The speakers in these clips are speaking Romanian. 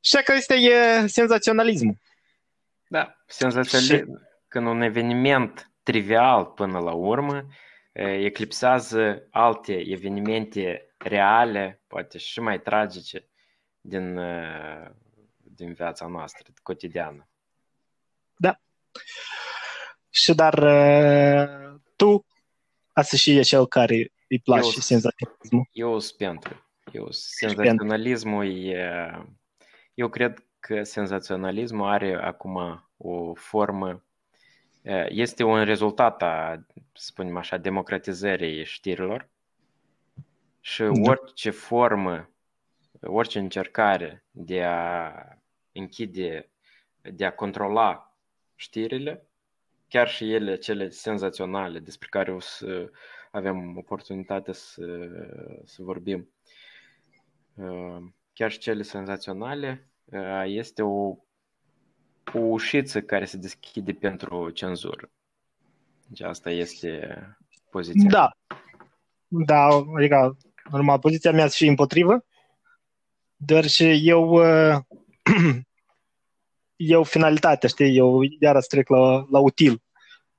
Și că este e senzaționalismul. Da, senzaționalism. Și... Când un eveniment trivial până la urmă eclipsează alte evenimente reale, poate și mai tragice din, din viața noastră cotidiană. Da. Și dar tu asta și e cel care îi place eu, senzaționalismul. Eu sunt pentru. Eu senzaționalismul e... Eu cred că senzaționalismul are acum o formă este un rezultat a, să spunem așa, democratizării știrilor și da. orice formă, orice încercare de a închide, de a controla știrile, chiar și ele, cele senzaționale, despre care o să avem oportunitatea să, să vorbim, chiar și cele senzaționale, este o o ușiță care se deschide pentru cenzură. Deci asta este poziția. Da. Da, adică, normal, poziția mea și împotrivă, doar și eu uh, eu finalitatea, știi, eu iară trec la, la util.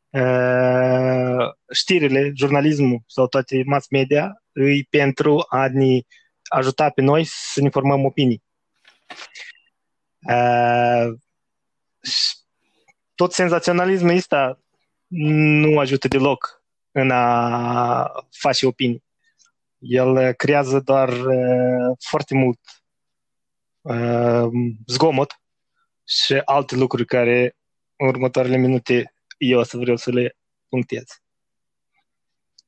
Uh, știrile, jurnalismul sau toate mass media îi pentru a ne ajuta pe noi să ne formăm opinii. Uh, tot senzaționalismul ăsta nu ajută deloc în a face opinii. El creează doar uh, foarte mult uh, zgomot și alte lucruri care în următoarele minute eu o să vreau să le punctez.